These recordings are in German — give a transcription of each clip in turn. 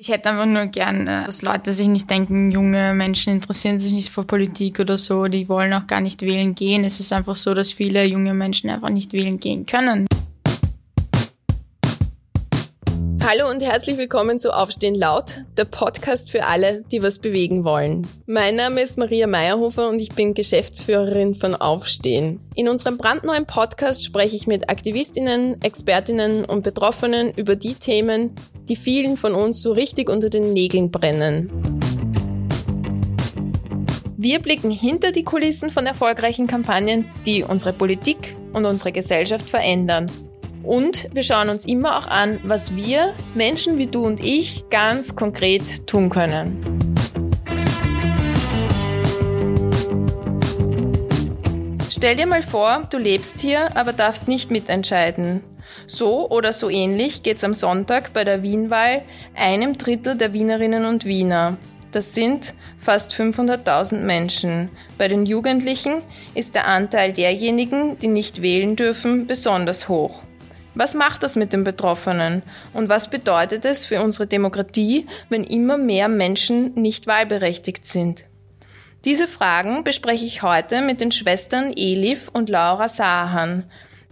Ich hätte einfach nur gerne, dass Leute sich nicht denken, junge Menschen interessieren sich nicht für Politik oder so, die wollen auch gar nicht wählen gehen. Es ist einfach so, dass viele junge Menschen einfach nicht wählen gehen können. Hallo und herzlich willkommen zu Aufstehen laut, der Podcast für alle, die was bewegen wollen. Mein Name ist Maria Meyerhofer und ich bin Geschäftsführerin von Aufstehen. In unserem brandneuen Podcast spreche ich mit Aktivistinnen, Expertinnen und Betroffenen über die Themen, die vielen von uns so richtig unter den Nägeln brennen. Wir blicken hinter die Kulissen von erfolgreichen Kampagnen, die unsere Politik und unsere Gesellschaft verändern und wir schauen uns immer auch an, was wir, Menschen wie du und ich, ganz konkret tun können. Stell dir mal vor, du lebst hier, aber darfst nicht mitentscheiden. So oder so ähnlich geht's am Sonntag bei der Wienwahl einem Drittel der Wienerinnen und Wiener. Das sind fast 500.000 Menschen. Bei den Jugendlichen ist der Anteil derjenigen, die nicht wählen dürfen, besonders hoch. Was macht das mit den Betroffenen? Und was bedeutet es für unsere Demokratie, wenn immer mehr Menschen nicht wahlberechtigt sind? Diese Fragen bespreche ich heute mit den Schwestern Elif und Laura Sahan.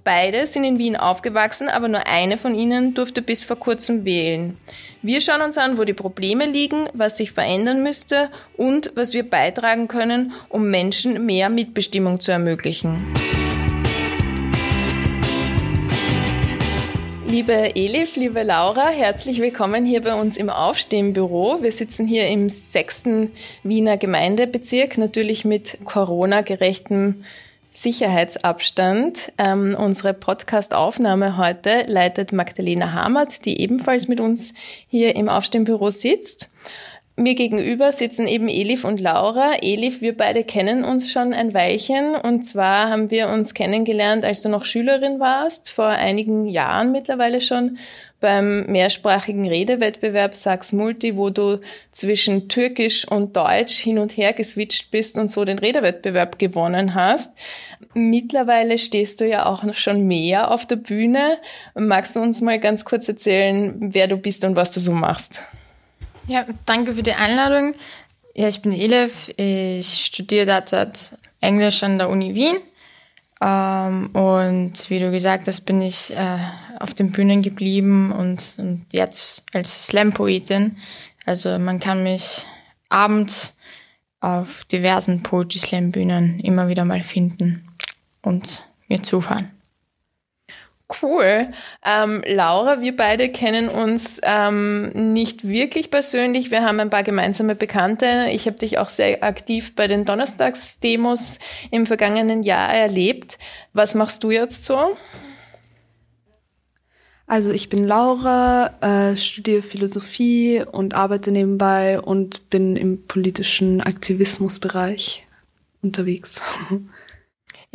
Beide sind in Wien aufgewachsen, aber nur eine von ihnen durfte bis vor kurzem wählen. Wir schauen uns an, wo die Probleme liegen, was sich verändern müsste und was wir beitragen können, um Menschen mehr Mitbestimmung zu ermöglichen. Liebe Elif, liebe Laura, herzlich willkommen hier bei uns im Aufstehenbüro. Wir sitzen hier im sechsten Wiener Gemeindebezirk, natürlich mit Corona-gerechtem Sicherheitsabstand. Ähm, unsere Podcast-Aufnahme heute leitet Magdalena Hamert, die ebenfalls mit uns hier im Aufstehenbüro sitzt. Mir gegenüber sitzen eben Elif und Laura. Elif, wir beide kennen uns schon ein Weilchen. Und zwar haben wir uns kennengelernt, als du noch Schülerin warst, vor einigen Jahren mittlerweile schon, beim mehrsprachigen Redewettbewerb Sachs Multi, wo du zwischen Türkisch und Deutsch hin und her geswitcht bist und so den Redewettbewerb gewonnen hast. Mittlerweile stehst du ja auch noch schon mehr auf der Bühne. Magst du uns mal ganz kurz erzählen, wer du bist und was du so machst? Ja, danke für die Einladung. Ja, ich bin Elif. Ich studiere derzeit Englisch an der Uni Wien. Ähm, und wie du gesagt hast, bin ich äh, auf den Bühnen geblieben und, und jetzt als Slam-Poetin. Also man kann mich abends auf diversen Poetry Slam-Bühnen immer wieder mal finden und mir zuhören. Cool. Ähm, Laura, wir beide kennen uns ähm, nicht wirklich persönlich. Wir haben ein paar gemeinsame Bekannte. Ich habe dich auch sehr aktiv bei den Donnerstagsdemos im vergangenen Jahr erlebt. Was machst du jetzt so? Also ich bin Laura, äh, studiere Philosophie und arbeite nebenbei und bin im politischen Aktivismusbereich unterwegs.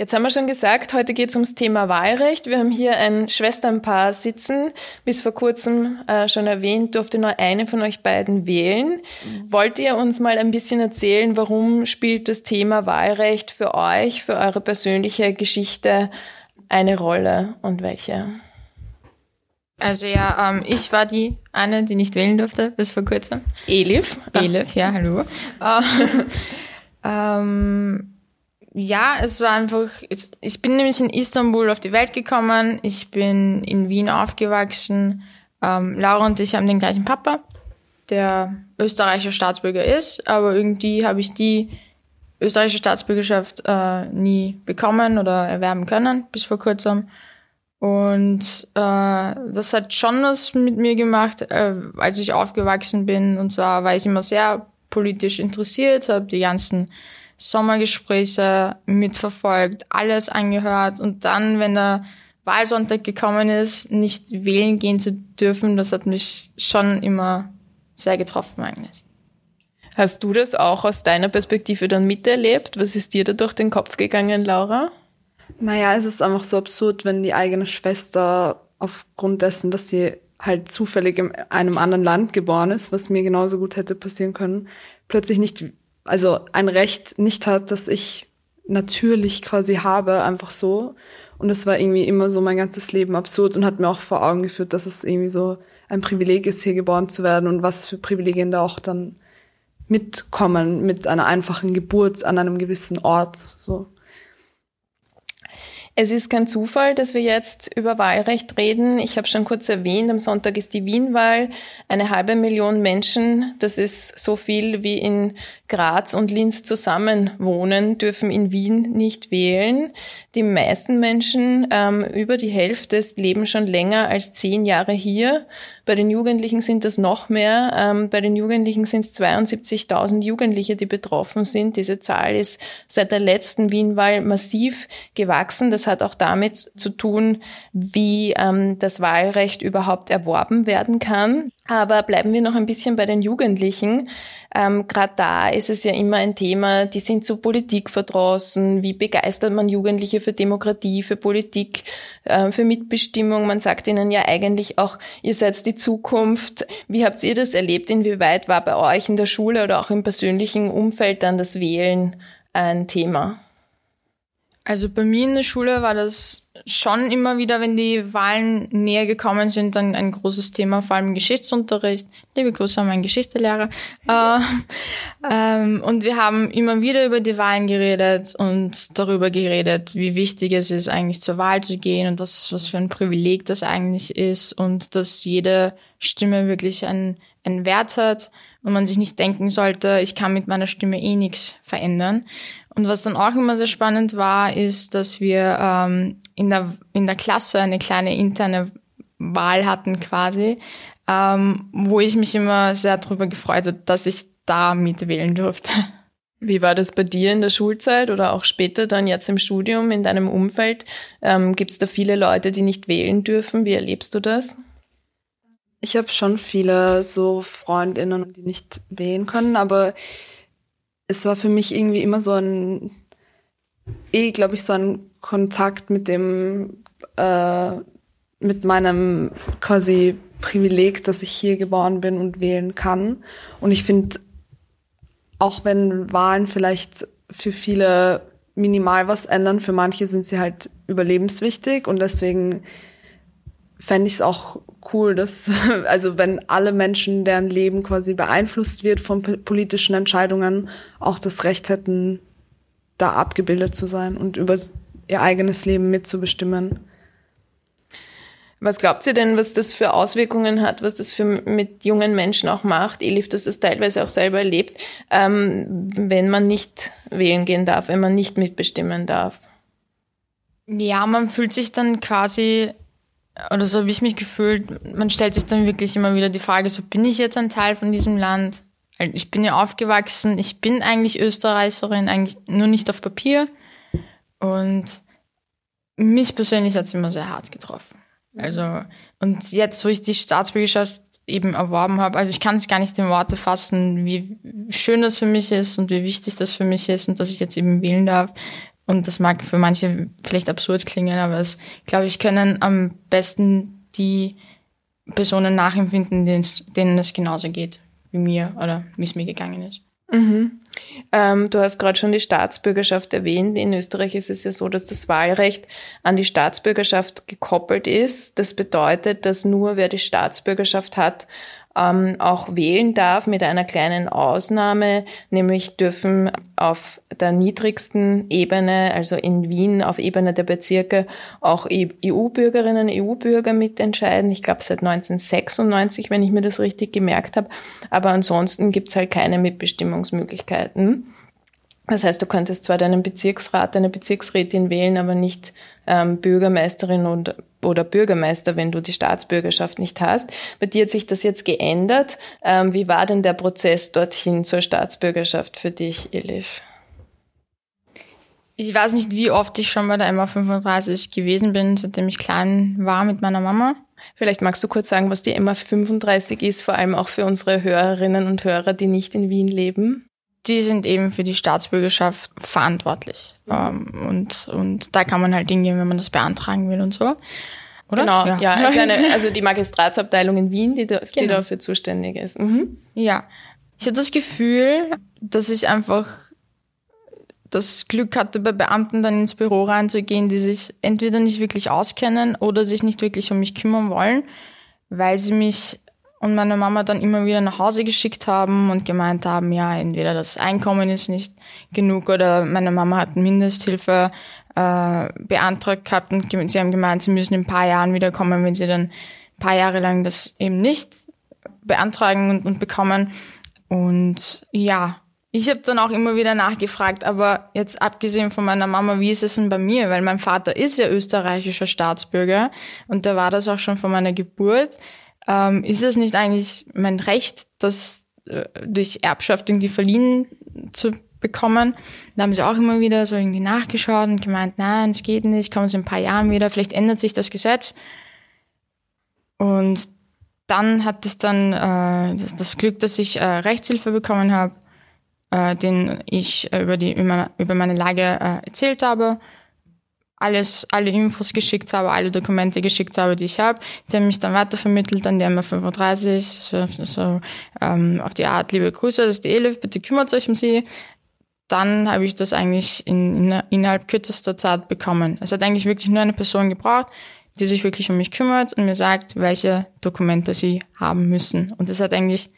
Jetzt haben wir schon gesagt, heute geht es ums Thema Wahlrecht. Wir haben hier ein Schwesternpaar sitzen. Bis vor kurzem äh, schon erwähnt, durfte nur eine von euch beiden wählen. Mhm. Wollt ihr uns mal ein bisschen erzählen, warum spielt das Thema Wahlrecht für euch, für eure persönliche Geschichte eine Rolle und welche? Also ja, ähm, ich war die eine, die nicht wählen durfte bis vor kurzem. Elif. Elif, ja, hallo. ähm, ja, es war einfach, ich bin nämlich in Istanbul auf die Welt gekommen, ich bin in Wien aufgewachsen. Ähm, Laura und ich haben den gleichen Papa, der österreichischer Staatsbürger ist, aber irgendwie habe ich die österreichische Staatsbürgerschaft äh, nie bekommen oder erwerben können, bis vor kurzem. Und äh, das hat schon was mit mir gemacht, äh, als ich aufgewachsen bin. Und zwar war ich immer sehr politisch interessiert, habe die ganzen Sommergespräche mitverfolgt, alles angehört und dann, wenn der Wahlsonntag gekommen ist, nicht wählen gehen zu dürfen, das hat mich schon immer sehr getroffen eigentlich. Hast du das auch aus deiner Perspektive dann miterlebt? Was ist dir da durch den Kopf gegangen, Laura? Naja, es ist einfach so absurd, wenn die eigene Schwester aufgrund dessen, dass sie halt zufällig in einem anderen Land geboren ist, was mir genauso gut hätte passieren können, plötzlich nicht also ein Recht nicht hat, das ich natürlich quasi habe, einfach so. Und das war irgendwie immer so mein ganzes Leben absurd und hat mir auch vor Augen geführt, dass es irgendwie so ein Privileg ist, hier geboren zu werden und was für Privilegien da auch dann mitkommen mit einer einfachen Geburt an einem gewissen Ort. So. Es ist kein Zufall, dass wir jetzt über Wahlrecht reden. Ich habe schon kurz erwähnt, am Sonntag ist die Wienwahl. Eine halbe Million Menschen, das ist so viel wie in Graz und Linz zusammen wohnen, dürfen in Wien nicht wählen. Die meisten Menschen, ähm, über die Hälfte, leben schon länger als zehn Jahre hier. Bei den Jugendlichen sind das noch mehr. Ähm, bei den Jugendlichen sind es 72.000 Jugendliche, die betroffen sind. Diese Zahl ist seit der letzten Wienwahl massiv gewachsen. Das hat auch damit zu tun, wie ähm, das Wahlrecht überhaupt erworben werden kann. Aber bleiben wir noch ein bisschen bei den Jugendlichen. Ähm, Gerade da ist es ja immer ein Thema, die sind zu Politik verdrossen. Wie begeistert man Jugendliche für Demokratie, für Politik, äh, für Mitbestimmung? Man sagt ihnen ja eigentlich auch, ihr seid die Zukunft. Wie habt ihr das erlebt? Inwieweit war bei euch in der Schule oder auch im persönlichen Umfeld dann das Wählen ein Thema? Also bei mir in der Schule war das schon immer wieder, wenn die Wahlen näher gekommen sind, dann ein großes Thema, vor allem im Geschichtsunterricht. Liebe Grüße an meinen Geschichtslehrer. Äh, ähm, und wir haben immer wieder über die Wahlen geredet und darüber geredet, wie wichtig es ist, eigentlich zur Wahl zu gehen und was, was für ein Privileg das eigentlich ist und dass jede Stimme wirklich einen, einen Wert hat und man sich nicht denken sollte, ich kann mit meiner Stimme eh nichts verändern. Und was dann auch immer sehr spannend war, ist, dass wir ähm, in, der, in der Klasse eine kleine interne Wahl hatten quasi, ähm, wo ich mich immer sehr darüber gefreut habe, dass ich da mitwählen durfte. Wie war das bei dir in der Schulzeit oder auch später dann jetzt im Studium, in deinem Umfeld? Ähm, Gibt es da viele Leute, die nicht wählen dürfen? Wie erlebst du das? Ich habe schon viele so Freundinnen, die nicht wählen können, aber es war für mich irgendwie immer so ein, eh, glaube ich, so ein Kontakt mit dem, äh, mit meinem quasi Privileg, dass ich hier geboren bin und wählen kann. Und ich finde, auch wenn Wahlen vielleicht für viele minimal was ändern, für manche sind sie halt überlebenswichtig und deswegen fände ich es auch cool, dass, also wenn alle Menschen, deren Leben quasi beeinflusst wird von politischen Entscheidungen, auch das Recht hätten, da abgebildet zu sein und über ihr eigenes Leben mitzubestimmen. Was glaubt ihr denn, was das für Auswirkungen hat, was das für mit jungen Menschen auch macht? Elif, das ist teilweise auch selber erlebt, ähm, wenn man nicht wählen gehen darf, wenn man nicht mitbestimmen darf. Ja, man fühlt sich dann quasi oder so habe ich mich gefühlt, man stellt sich dann wirklich immer wieder die Frage, so bin ich jetzt ein Teil von diesem Land? Ich bin ja aufgewachsen, ich bin eigentlich Österreicherin, eigentlich nur nicht auf Papier. Und mich persönlich hat es immer sehr hart getroffen. Also, und jetzt, wo ich die Staatsbürgerschaft eben erworben habe, also ich kann es gar nicht in Worte fassen, wie schön das für mich ist und wie wichtig das für mich ist und dass ich jetzt eben wählen darf. Und das mag für manche vielleicht absurd klingen, aber es, glaube ich, können am besten die Personen nachempfinden, denen es genauso geht wie mir oder wie es mir gegangen ist. Mhm. Ähm, du hast gerade schon die Staatsbürgerschaft erwähnt. In Österreich ist es ja so, dass das Wahlrecht an die Staatsbürgerschaft gekoppelt ist. Das bedeutet, dass nur wer die Staatsbürgerschaft hat, ähm, auch wählen darf, mit einer kleinen Ausnahme, nämlich dürfen auf der niedrigsten Ebene, also in Wien auf Ebene der Bezirke, auch EU-Bürgerinnen, e EU-Bürger mitentscheiden. Ich glaube seit 1996, wenn ich mir das richtig gemerkt habe. Aber ansonsten gibt's halt keine Mitbestimmungsmöglichkeiten. Das heißt, du könntest zwar deinen Bezirksrat, deine Bezirksrätin wählen, aber nicht ähm, Bürgermeisterin und, oder Bürgermeister, wenn du die Staatsbürgerschaft nicht hast. Bei dir hat sich das jetzt geändert. Ähm, wie war denn der Prozess dorthin zur Staatsbürgerschaft für dich, Elif? Ich weiß nicht, wie oft ich schon bei der MA35 gewesen bin, seitdem ich klein war mit meiner Mama. Vielleicht magst du kurz sagen, was die MA35 ist, vor allem auch für unsere Hörerinnen und Hörer, die nicht in Wien leben die sind eben für die Staatsbürgerschaft verantwortlich. Mhm. und, und da kann man halt hingehen, wenn man das beantragen will und so. Oder? Genau, ja. ja also, eine, also die Magistratsabteilung in Wien, die, da, die genau. dafür zuständig ist. Mhm. Ja. Ich habe das Gefühl, dass ich einfach das Glück hatte, bei Beamten dann ins Büro reinzugehen, die sich entweder nicht wirklich auskennen oder sich nicht wirklich um mich kümmern wollen, weil sie mich und meine Mama dann immer wieder nach Hause geschickt haben und gemeint haben, ja, entweder das Einkommen ist nicht genug oder meine Mama hat Mindesthilfe äh, beantragt gehabt und sie haben gemeint, sie müssen in ein paar Jahren wiederkommen, wenn sie dann ein paar Jahre lang das eben nicht beantragen und, und bekommen. Und ja, ich habe dann auch immer wieder nachgefragt, aber jetzt abgesehen von meiner Mama, wie ist es denn bei mir? Weil mein Vater ist ja österreichischer Staatsbürger und der war das auch schon von meiner Geburt ähm, ist es nicht eigentlich mein Recht, das äh, durch Erbschaft irgendwie verliehen zu bekommen? Da haben sie auch immer wieder so irgendwie nachgeschaut und gemeint, nein, es geht nicht, kommen sie in ein paar Jahren wieder, vielleicht ändert sich das Gesetz. Und dann hatte ich dann äh, das, das Glück, dass ich äh, Rechtshilfe bekommen habe, äh, den ich über die über, über meine Lage äh, erzählt habe alles, alle Infos geschickt habe, alle Dokumente geschickt habe, die ich habe. Die haben mich dann weitervermittelt an die MR35, so, ähm, auf die Art, liebe Grüße, das ist die Elif, bitte kümmert euch um sie. Dann habe ich das eigentlich in, in, innerhalb kürzester Zeit bekommen. Es hat eigentlich wirklich nur eine Person gebraucht, die sich wirklich um mich kümmert und mir sagt, welche Dokumente sie haben müssen. Und das hat eigentlich,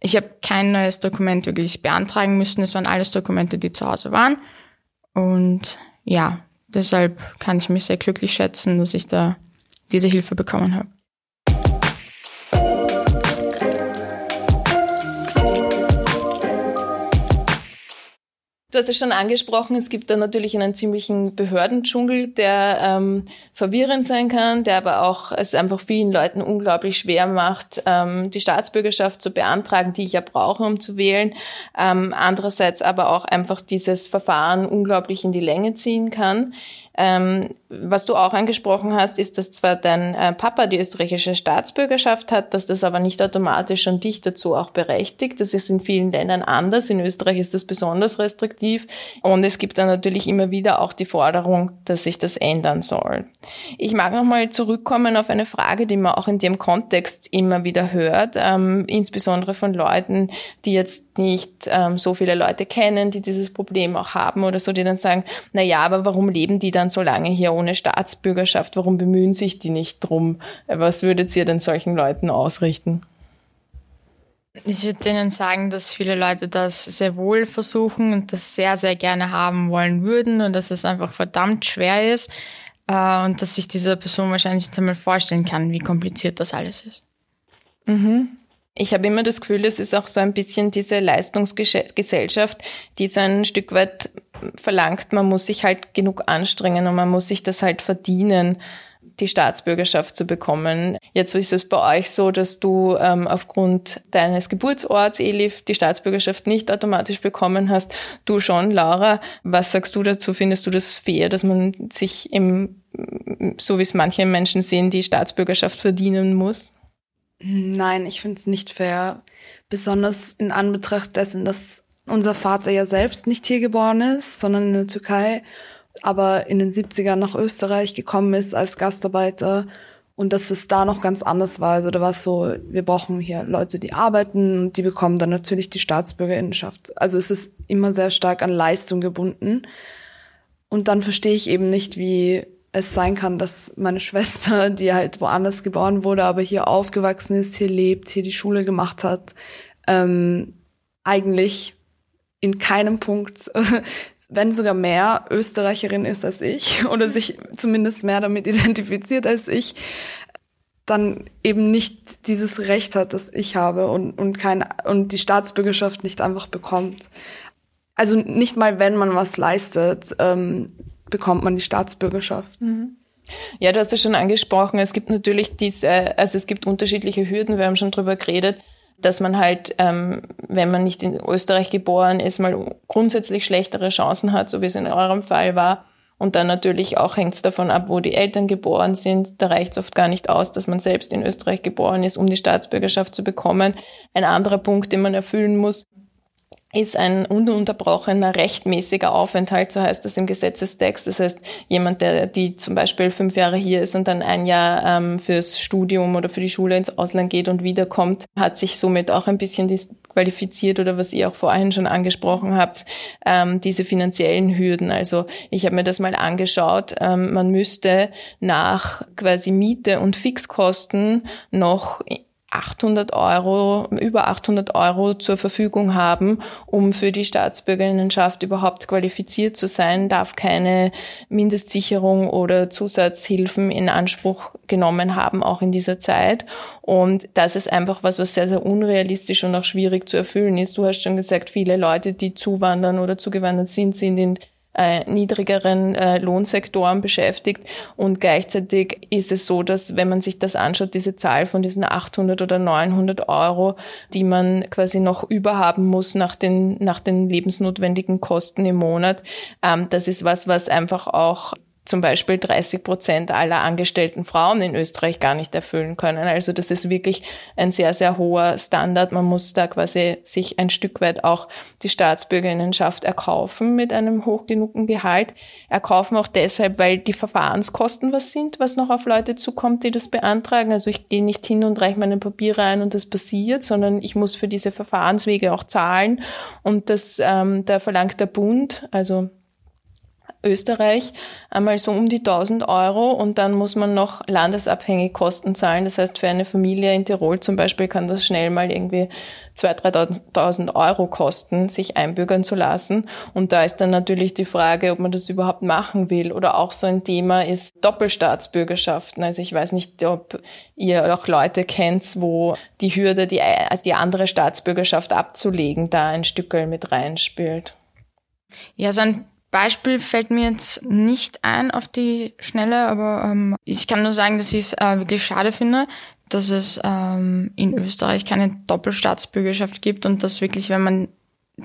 ich habe kein neues Dokument wirklich beantragen müssen. Es waren alles Dokumente, die zu Hause waren. Und ja, deshalb kann ich mich sehr glücklich schätzen, dass ich da diese Hilfe bekommen habe. Du hast es schon angesprochen, es gibt da natürlich einen ziemlichen Behördendschungel, der ähm, verwirrend sein kann, der aber auch es einfach vielen Leuten unglaublich schwer macht, ähm, die Staatsbürgerschaft zu beantragen, die ich ja brauche, um zu wählen. Ähm, andererseits aber auch einfach dieses Verfahren unglaublich in die Länge ziehen kann. Ähm, was du auch angesprochen hast, ist, dass zwar dein äh, Papa die österreichische Staatsbürgerschaft hat, dass das aber nicht automatisch schon dich dazu auch berechtigt. Das ist in vielen Ländern anders. In Österreich ist das besonders restriktiv. Und es gibt dann natürlich immer wieder auch die Forderung, dass sich das ändern soll. Ich mag nochmal zurückkommen auf eine Frage, die man auch in dem Kontext immer wieder hört, ähm, insbesondere von Leuten, die jetzt nicht ähm, so viele Leute kennen, die dieses Problem auch haben oder so, die dann sagen, na ja, aber warum leben die dann so lange hier ohne Staatsbürgerschaft? Warum bemühen sich die nicht drum? Was würdet ihr denn solchen Leuten ausrichten? Ich würde Ihnen sagen, dass viele Leute das sehr wohl versuchen und das sehr, sehr gerne haben wollen würden und dass es einfach verdammt schwer ist äh, und dass sich diese Person wahrscheinlich nicht einmal vorstellen kann, wie kompliziert das alles ist. Mhm. Ich habe immer das Gefühl, es ist auch so ein bisschen diese Leistungsgesellschaft, die so ein Stück weit verlangt, man muss sich halt genug anstrengen und man muss sich das halt verdienen, die Staatsbürgerschaft zu bekommen. Jetzt ist es bei euch so, dass du ähm, aufgrund deines Geburtsorts, Elif, die Staatsbürgerschaft nicht automatisch bekommen hast. Du schon, Laura. Was sagst du dazu? Findest du das fair, dass man sich im, so wie es manche Menschen sehen, die Staatsbürgerschaft verdienen muss? Nein, ich finde es nicht fair. Besonders in Anbetracht dessen, dass unser Vater ja selbst nicht hier geboren ist, sondern in der Türkei, aber in den 70ern nach Österreich gekommen ist als Gastarbeiter und dass es da noch ganz anders war. Also da war es so, wir brauchen hier Leute, die arbeiten und die bekommen dann natürlich die Staatsbürgerinnenschaft. Also es ist immer sehr stark an Leistung gebunden. Und dann verstehe ich eben nicht, wie es sein kann, dass meine Schwester, die halt woanders geboren wurde, aber hier aufgewachsen ist, hier lebt, hier die Schule gemacht hat, ähm, eigentlich in keinem Punkt, wenn sogar mehr Österreicherin ist als ich oder sich zumindest mehr damit identifiziert als ich, dann eben nicht dieses Recht hat, das ich habe und, und, kein, und die Staatsbürgerschaft nicht einfach bekommt. Also nicht mal, wenn man was leistet, ähm, bekommt man die Staatsbürgerschaft. Mhm. Ja, du hast es schon angesprochen. Es gibt natürlich diese, also es gibt unterschiedliche Hürden. Wir haben schon drüber geredet dass man halt, ähm, wenn man nicht in Österreich geboren ist, mal grundsätzlich schlechtere Chancen hat, so wie es in eurem Fall war. Und dann natürlich auch hängt es davon ab, wo die Eltern geboren sind. Da reicht es oft gar nicht aus, dass man selbst in Österreich geboren ist, um die Staatsbürgerschaft zu bekommen. Ein anderer Punkt, den man erfüllen muss, ist ein ununterbrochener rechtmäßiger Aufenthalt, so heißt das im Gesetzestext. Das heißt, jemand, der die zum Beispiel fünf Jahre hier ist und dann ein Jahr ähm, fürs Studium oder für die Schule ins Ausland geht und wiederkommt, hat sich somit auch ein bisschen disqualifiziert oder was ihr auch vorhin schon angesprochen habt, ähm, diese finanziellen Hürden. Also ich habe mir das mal angeschaut. Ähm, man müsste nach quasi Miete und Fixkosten noch 800 Euro, über 800 Euro zur Verfügung haben, um für die Staatsbürgerinnenschaft überhaupt qualifiziert zu sein, darf keine Mindestsicherung oder Zusatzhilfen in Anspruch genommen haben, auch in dieser Zeit. Und das ist einfach was, was sehr, sehr unrealistisch und auch schwierig zu erfüllen ist. Du hast schon gesagt, viele Leute, die zuwandern oder zugewandert sind, sind in äh, niedrigeren äh, Lohnsektoren beschäftigt. Und gleichzeitig ist es so, dass wenn man sich das anschaut, diese Zahl von diesen 800 oder 900 Euro, die man quasi noch überhaben muss nach den, nach den lebensnotwendigen Kosten im Monat, ähm, das ist was, was einfach auch zum Beispiel 30 Prozent aller angestellten Frauen in Österreich gar nicht erfüllen können. Also das ist wirklich ein sehr, sehr hoher Standard. Man muss da quasi sich ein Stück weit auch die Staatsbürgerinnenschaft erkaufen mit einem hoch genugen Gehalt. Erkaufen auch deshalb, weil die Verfahrenskosten was sind, was noch auf Leute zukommt, die das beantragen. Also ich gehe nicht hin und reiche meine Papiere ein und das passiert, sondern ich muss für diese Verfahrenswege auch zahlen. Und das, ähm, da verlangt der Bund, also Österreich einmal so um die 1000 Euro und dann muss man noch landesabhängig Kosten zahlen. Das heißt, für eine Familie in Tirol zum Beispiel kann das schnell mal irgendwie 2.000, 3.000 Euro kosten, sich einbürgern zu lassen. Und da ist dann natürlich die Frage, ob man das überhaupt machen will. Oder auch so ein Thema ist Doppelstaatsbürgerschaften. Also ich weiß nicht, ob ihr auch Leute kennt, wo die Hürde, die, die andere Staatsbürgerschaft abzulegen, da ein Stückel mit reinspielt. Ja, so ein Beispiel fällt mir jetzt nicht ein auf die Schnelle, aber ähm, ich kann nur sagen, dass ich es äh, wirklich schade finde, dass es ähm, in Österreich keine Doppelstaatsbürgerschaft gibt und dass wirklich, wenn man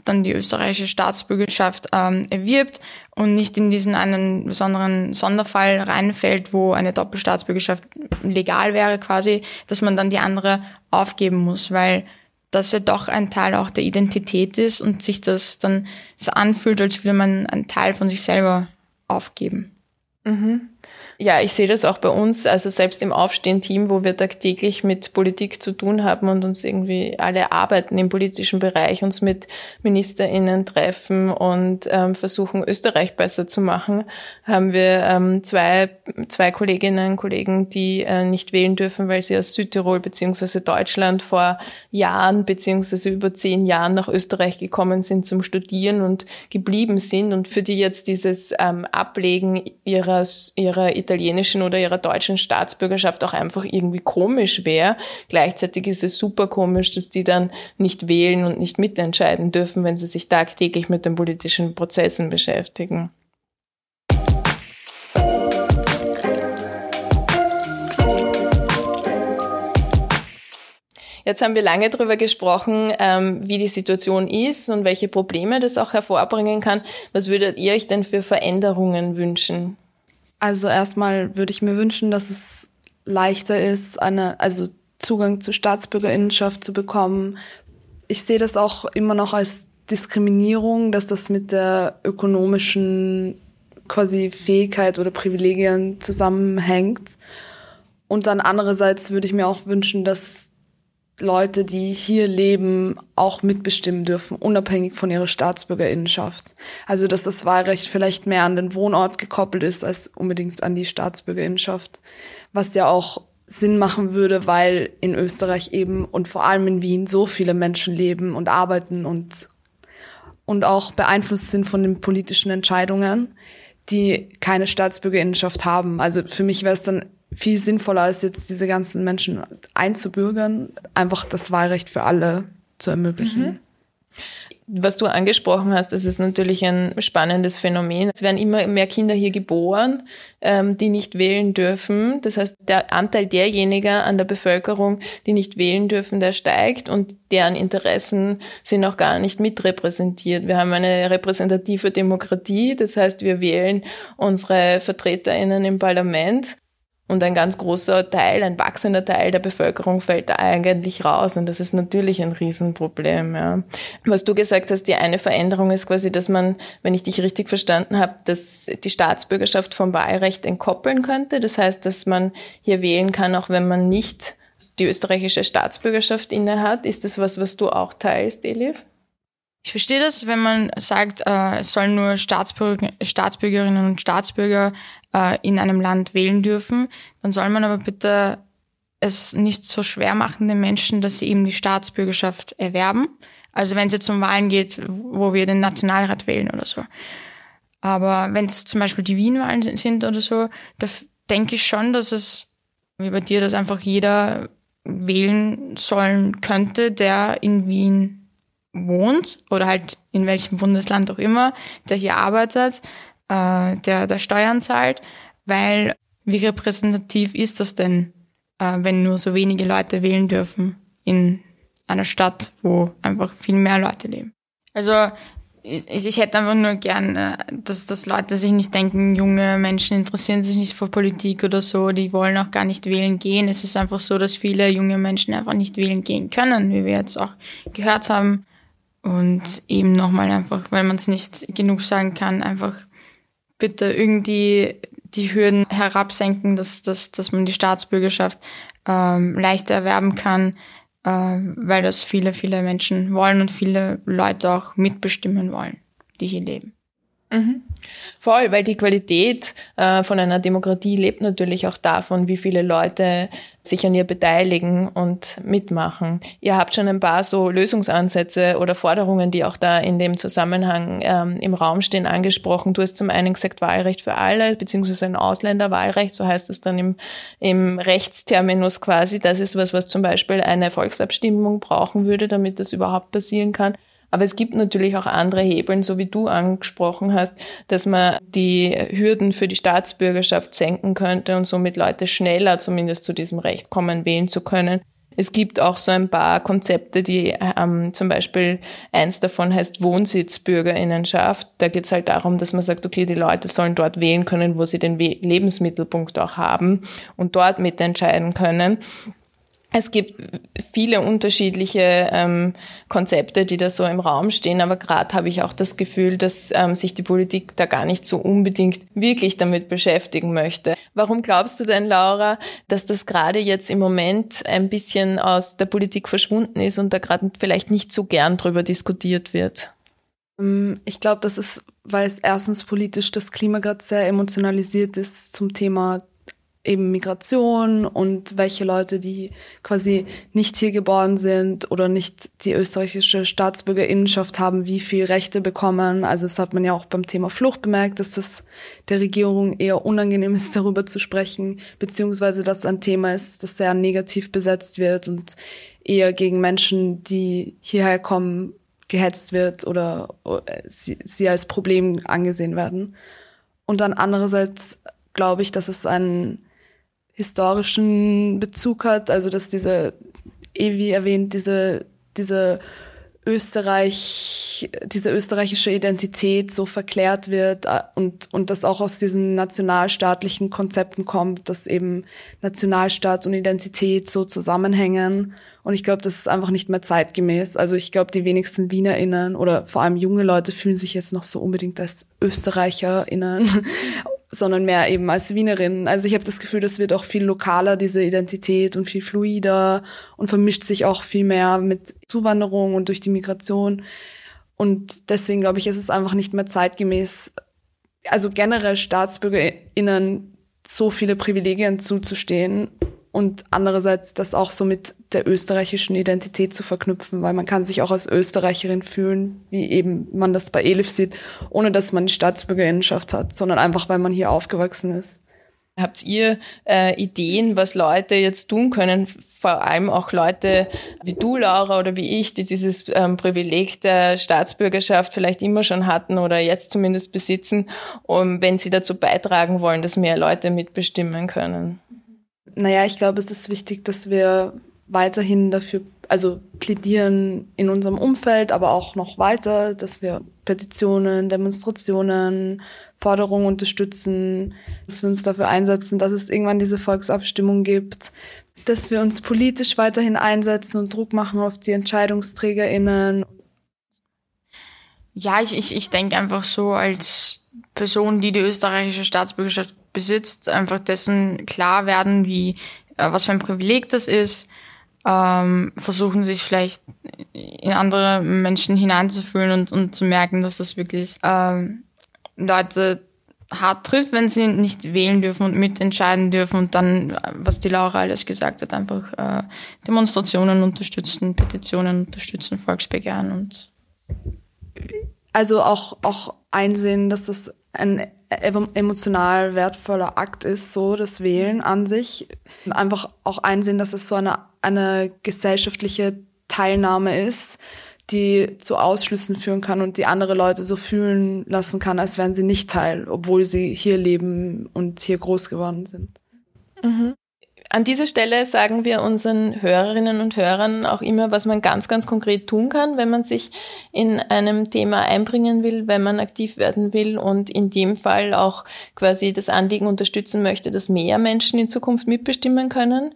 dann die österreichische Staatsbürgerschaft ähm, erwirbt und nicht in diesen einen besonderen Sonderfall reinfällt, wo eine Doppelstaatsbürgerschaft legal wäre quasi, dass man dann die andere aufgeben muss, weil das ja doch ein Teil auch der Identität ist und sich das dann so anfühlt, als würde man einen Teil von sich selber aufgeben. Mhm. Ja, ich sehe das auch bei uns, also selbst im Aufstehen-Team, wo wir tagtäglich mit Politik zu tun haben und uns irgendwie alle arbeiten im politischen Bereich, uns mit MinisterInnen treffen und ähm, versuchen, Österreich besser zu machen, haben wir ähm, zwei, zwei Kolleginnen und Kollegen, die äh, nicht wählen dürfen, weil sie aus Südtirol beziehungsweise Deutschland vor Jahren beziehungsweise über zehn Jahren nach Österreich gekommen sind zum Studieren und geblieben sind und für die jetzt dieses ähm, Ablegen ihrer, ihrer italienischen oder ihrer deutschen Staatsbürgerschaft auch einfach irgendwie komisch wäre. Gleichzeitig ist es super komisch, dass die dann nicht wählen und nicht mitentscheiden dürfen, wenn sie sich tagtäglich mit den politischen Prozessen beschäftigen. Jetzt haben wir lange darüber gesprochen, ähm, wie die Situation ist und welche Probleme das auch hervorbringen kann. Was würdet ihr euch denn für Veränderungen wünschen? Also erstmal würde ich mir wünschen, dass es leichter ist, eine, also Zugang zur Staatsbürgerinnenschaft zu bekommen. Ich sehe das auch immer noch als Diskriminierung, dass das mit der ökonomischen quasi Fähigkeit oder Privilegien zusammenhängt. Und dann andererseits würde ich mir auch wünschen, dass Leute, die hier leben, auch mitbestimmen dürfen, unabhängig von ihrer Staatsbürgerinnenschaft. Also dass das Wahlrecht vielleicht mehr an den Wohnort gekoppelt ist als unbedingt an die Staatsbürgerinnenschaft, was ja auch Sinn machen würde, weil in Österreich eben und vor allem in Wien so viele Menschen leben und arbeiten und und auch beeinflusst sind von den politischen Entscheidungen, die keine Staatsbürgerinnenschaft haben. Also für mich wäre es dann viel sinnvoller als jetzt diese ganzen Menschen einzubürgern, einfach das Wahlrecht für alle zu ermöglichen. Mhm. Was du angesprochen hast, das ist natürlich ein spannendes Phänomen. Es werden immer mehr Kinder hier geboren, ähm, die nicht wählen dürfen. Das heißt, der Anteil derjenigen an der Bevölkerung, die nicht wählen dürfen, der steigt und deren Interessen sind auch gar nicht mitrepräsentiert. Wir haben eine repräsentative Demokratie, das heißt, wir wählen unsere VertreterInnen im Parlament und ein ganz großer Teil, ein wachsender Teil der Bevölkerung fällt da eigentlich raus. Und das ist natürlich ein Riesenproblem. Ja. Was du gesagt hast, die eine Veränderung ist quasi, dass man, wenn ich dich richtig verstanden habe, dass die Staatsbürgerschaft vom Wahlrecht entkoppeln könnte. Das heißt, dass man hier wählen kann, auch wenn man nicht die österreichische Staatsbürgerschaft innehat. Ist das was, was du auch teilst, Elif? Ich verstehe das, wenn man sagt, äh, es sollen nur Staatsbürger, Staatsbürgerinnen und Staatsbürger äh, in einem Land wählen dürfen, dann soll man aber bitte es nicht so schwer machen den Menschen, dass sie eben die Staatsbürgerschaft erwerben. Also wenn es jetzt um Wahlen geht, wo wir den Nationalrat wählen oder so. Aber wenn es zum Beispiel die Wien-Wahlen sind oder so, da denke ich schon, dass es, wie bei dir, dass einfach jeder wählen sollen könnte, der in Wien wohnt oder halt in welchem Bundesland auch immer, der hier arbeitet, äh, der, der Steuern zahlt, weil wie repräsentativ ist das denn, äh, wenn nur so wenige Leute wählen dürfen in einer Stadt, wo einfach viel mehr Leute leben? Also ich, ich hätte einfach nur gern, äh, dass, dass Leute sich nicht denken, junge Menschen interessieren sich nicht für Politik oder so, die wollen auch gar nicht wählen gehen. Es ist einfach so, dass viele junge Menschen einfach nicht wählen gehen können, wie wir jetzt auch gehört haben. Und eben nochmal einfach, weil man es nicht genug sagen kann, einfach bitte irgendwie die Hürden herabsenken, dass, dass, dass man die Staatsbürgerschaft ähm, leichter erwerben kann äh, weil das viele, viele Menschen wollen und viele Leute auch mitbestimmen wollen, die hier leben. Mhm. Voll, weil die Qualität äh, von einer Demokratie lebt natürlich auch davon, wie viele Leute sich an ihr beteiligen und mitmachen. Ihr habt schon ein paar so Lösungsansätze oder Forderungen, die auch da in dem Zusammenhang ähm, im Raum stehen, angesprochen. Du hast zum einen gesagt Wahlrecht für alle, beziehungsweise ein Ausländerwahlrecht, so heißt es dann im, im Rechtsterminus quasi. Das ist was, was zum Beispiel eine Volksabstimmung brauchen würde, damit das überhaupt passieren kann. Aber es gibt natürlich auch andere Hebeln, so wie du angesprochen hast, dass man die Hürden für die Staatsbürgerschaft senken könnte und somit Leute schneller zumindest zu diesem Recht kommen, wählen zu können. Es gibt auch so ein paar Konzepte, die ähm, zum Beispiel eins davon heißt Wohnsitzbürgerinnenschaft. Da geht es halt darum, dass man sagt, okay, die Leute sollen dort wählen können, wo sie den Lebensmittelpunkt auch haben und dort mitentscheiden können. Es gibt viele unterschiedliche ähm, Konzepte, die da so im Raum stehen, aber gerade habe ich auch das Gefühl, dass ähm, sich die Politik da gar nicht so unbedingt wirklich damit beschäftigen möchte. Warum glaubst du denn, Laura, dass das gerade jetzt im Moment ein bisschen aus der Politik verschwunden ist und da gerade vielleicht nicht so gern drüber diskutiert wird? Ähm, ich glaube, das ist, weil es erstens politisch das Klima gerade sehr emotionalisiert ist zum Thema eben Migration und welche Leute, die quasi nicht hier geboren sind oder nicht die österreichische Staatsbürgerinnenschaft haben, wie viel Rechte bekommen. Also das hat man ja auch beim Thema Flucht bemerkt, dass das der Regierung eher unangenehm ist, darüber zu sprechen, beziehungsweise dass ein Thema ist, das sehr negativ besetzt wird und eher gegen Menschen, die hierher kommen, gehetzt wird oder, sie, sie als Problem angesehen werden. Und dann andererseits glaube ich, dass es ein historischen Bezug hat, also dass diese, eh wie erwähnt, diese, diese Österreich, diese österreichische Identität so verklärt wird äh, und, und das auch aus diesen nationalstaatlichen Konzepten kommt, dass eben Nationalstaat und Identität so zusammenhängen. Und ich glaube, das ist einfach nicht mehr zeitgemäß. Also ich glaube, die wenigsten WienerInnen oder vor allem junge Leute fühlen sich jetzt noch so unbedingt als ÖsterreicherInnen sondern mehr eben als Wienerin. Also ich habe das Gefühl, das wird auch viel lokaler, diese Identität und viel fluider und vermischt sich auch viel mehr mit Zuwanderung und durch die Migration. Und deswegen glaube ich, ist es einfach nicht mehr zeitgemäß, also generell StaatsbürgerInnen so viele Privilegien zuzustehen und andererseits das auch so mit der österreichischen Identität zu verknüpfen, weil man kann sich auch als Österreicherin fühlen, wie eben man das bei Elif sieht, ohne dass man die Staatsbürgerinnenschaft hat, sondern einfach, weil man hier aufgewachsen ist. Habt ihr äh, Ideen, was Leute jetzt tun können, vor allem auch Leute wie du, Laura, oder wie ich, die dieses ähm, Privileg der Staatsbürgerschaft vielleicht immer schon hatten oder jetzt zumindest besitzen, um, wenn sie dazu beitragen wollen, dass mehr Leute mitbestimmen können? Naja, ich glaube, es ist wichtig, dass wir weiterhin dafür, also plädieren in unserem Umfeld, aber auch noch weiter, dass wir Petitionen, Demonstrationen, Forderungen unterstützen, dass wir uns dafür einsetzen, dass es irgendwann diese Volksabstimmung gibt, dass wir uns politisch weiterhin einsetzen und Druck machen auf die EntscheidungsträgerInnen. Ja, ich, ich, ich denke einfach so als Person, die die österreichische Staatsbürgerschaft besitzt, einfach dessen klar werden, wie, äh, was für ein Privileg das ist, ähm, versuchen sich vielleicht in andere Menschen hineinzufühlen und, und zu merken, dass das wirklich ähm, Leute hart trifft, wenn sie nicht wählen dürfen und mitentscheiden dürfen und dann, was die Laura alles gesagt hat, einfach äh, Demonstrationen unterstützen, Petitionen unterstützen, Volksbegehren und also auch auch einsehen, dass das ein emotional wertvoller Akt ist, so das Wählen an sich. Einfach auch einsehen, dass es so eine, eine gesellschaftliche Teilnahme ist, die zu Ausschlüssen führen kann und die andere Leute so fühlen lassen kann, als wären sie nicht Teil, obwohl sie hier leben und hier groß geworden sind. Mhm. An dieser Stelle sagen wir unseren Hörerinnen und Hörern auch immer, was man ganz, ganz konkret tun kann, wenn man sich in einem Thema einbringen will, wenn man aktiv werden will und in dem Fall auch quasi das Anliegen unterstützen möchte, dass mehr Menschen in Zukunft mitbestimmen können.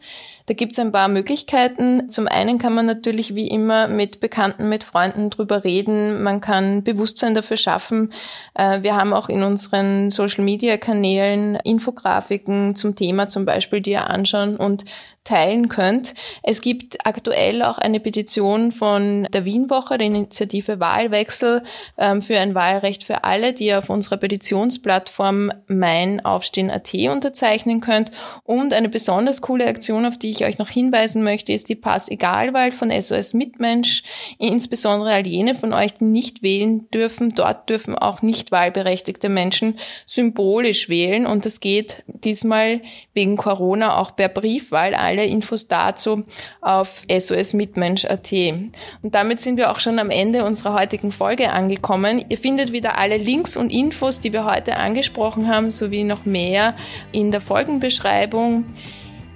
Da gibt es ein paar Möglichkeiten. Zum einen kann man natürlich wie immer mit Bekannten, mit Freunden drüber reden. Man kann Bewusstsein dafür schaffen. Äh, wir haben auch in unseren Social-Media-Kanälen Infografiken zum Thema zum Beispiel, die ihr anschauen und teilen könnt. Es gibt aktuell auch eine Petition von der Wienwoche, der Initiative Wahlwechsel ähm, für ein Wahlrecht für alle, die ihr auf unserer Petitionsplattform meinaufstehen.at unterzeichnen könnt. Und eine besonders coole Aktion, auf die ich euch noch hinweisen möchte, ist die Pass-Egal-Wahl von SOS Mitmensch. Insbesondere all jene von euch, die nicht wählen dürfen. Dort dürfen auch nicht wahlberechtigte Menschen symbolisch wählen. Und das geht diesmal wegen Corona auch per Briefwahl. Alle Infos dazu auf sosmitmensch.at. Und damit sind wir auch schon am Ende unserer heutigen Folge angekommen. Ihr findet wieder alle Links und Infos, die wir heute angesprochen haben, sowie noch mehr in der Folgenbeschreibung.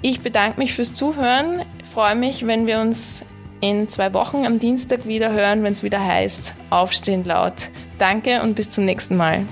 Ich bedanke mich fürs Zuhören. Freue mich, wenn wir uns in zwei Wochen am Dienstag wieder hören, wenn es wieder heißt Aufstehen laut. Danke und bis zum nächsten Mal.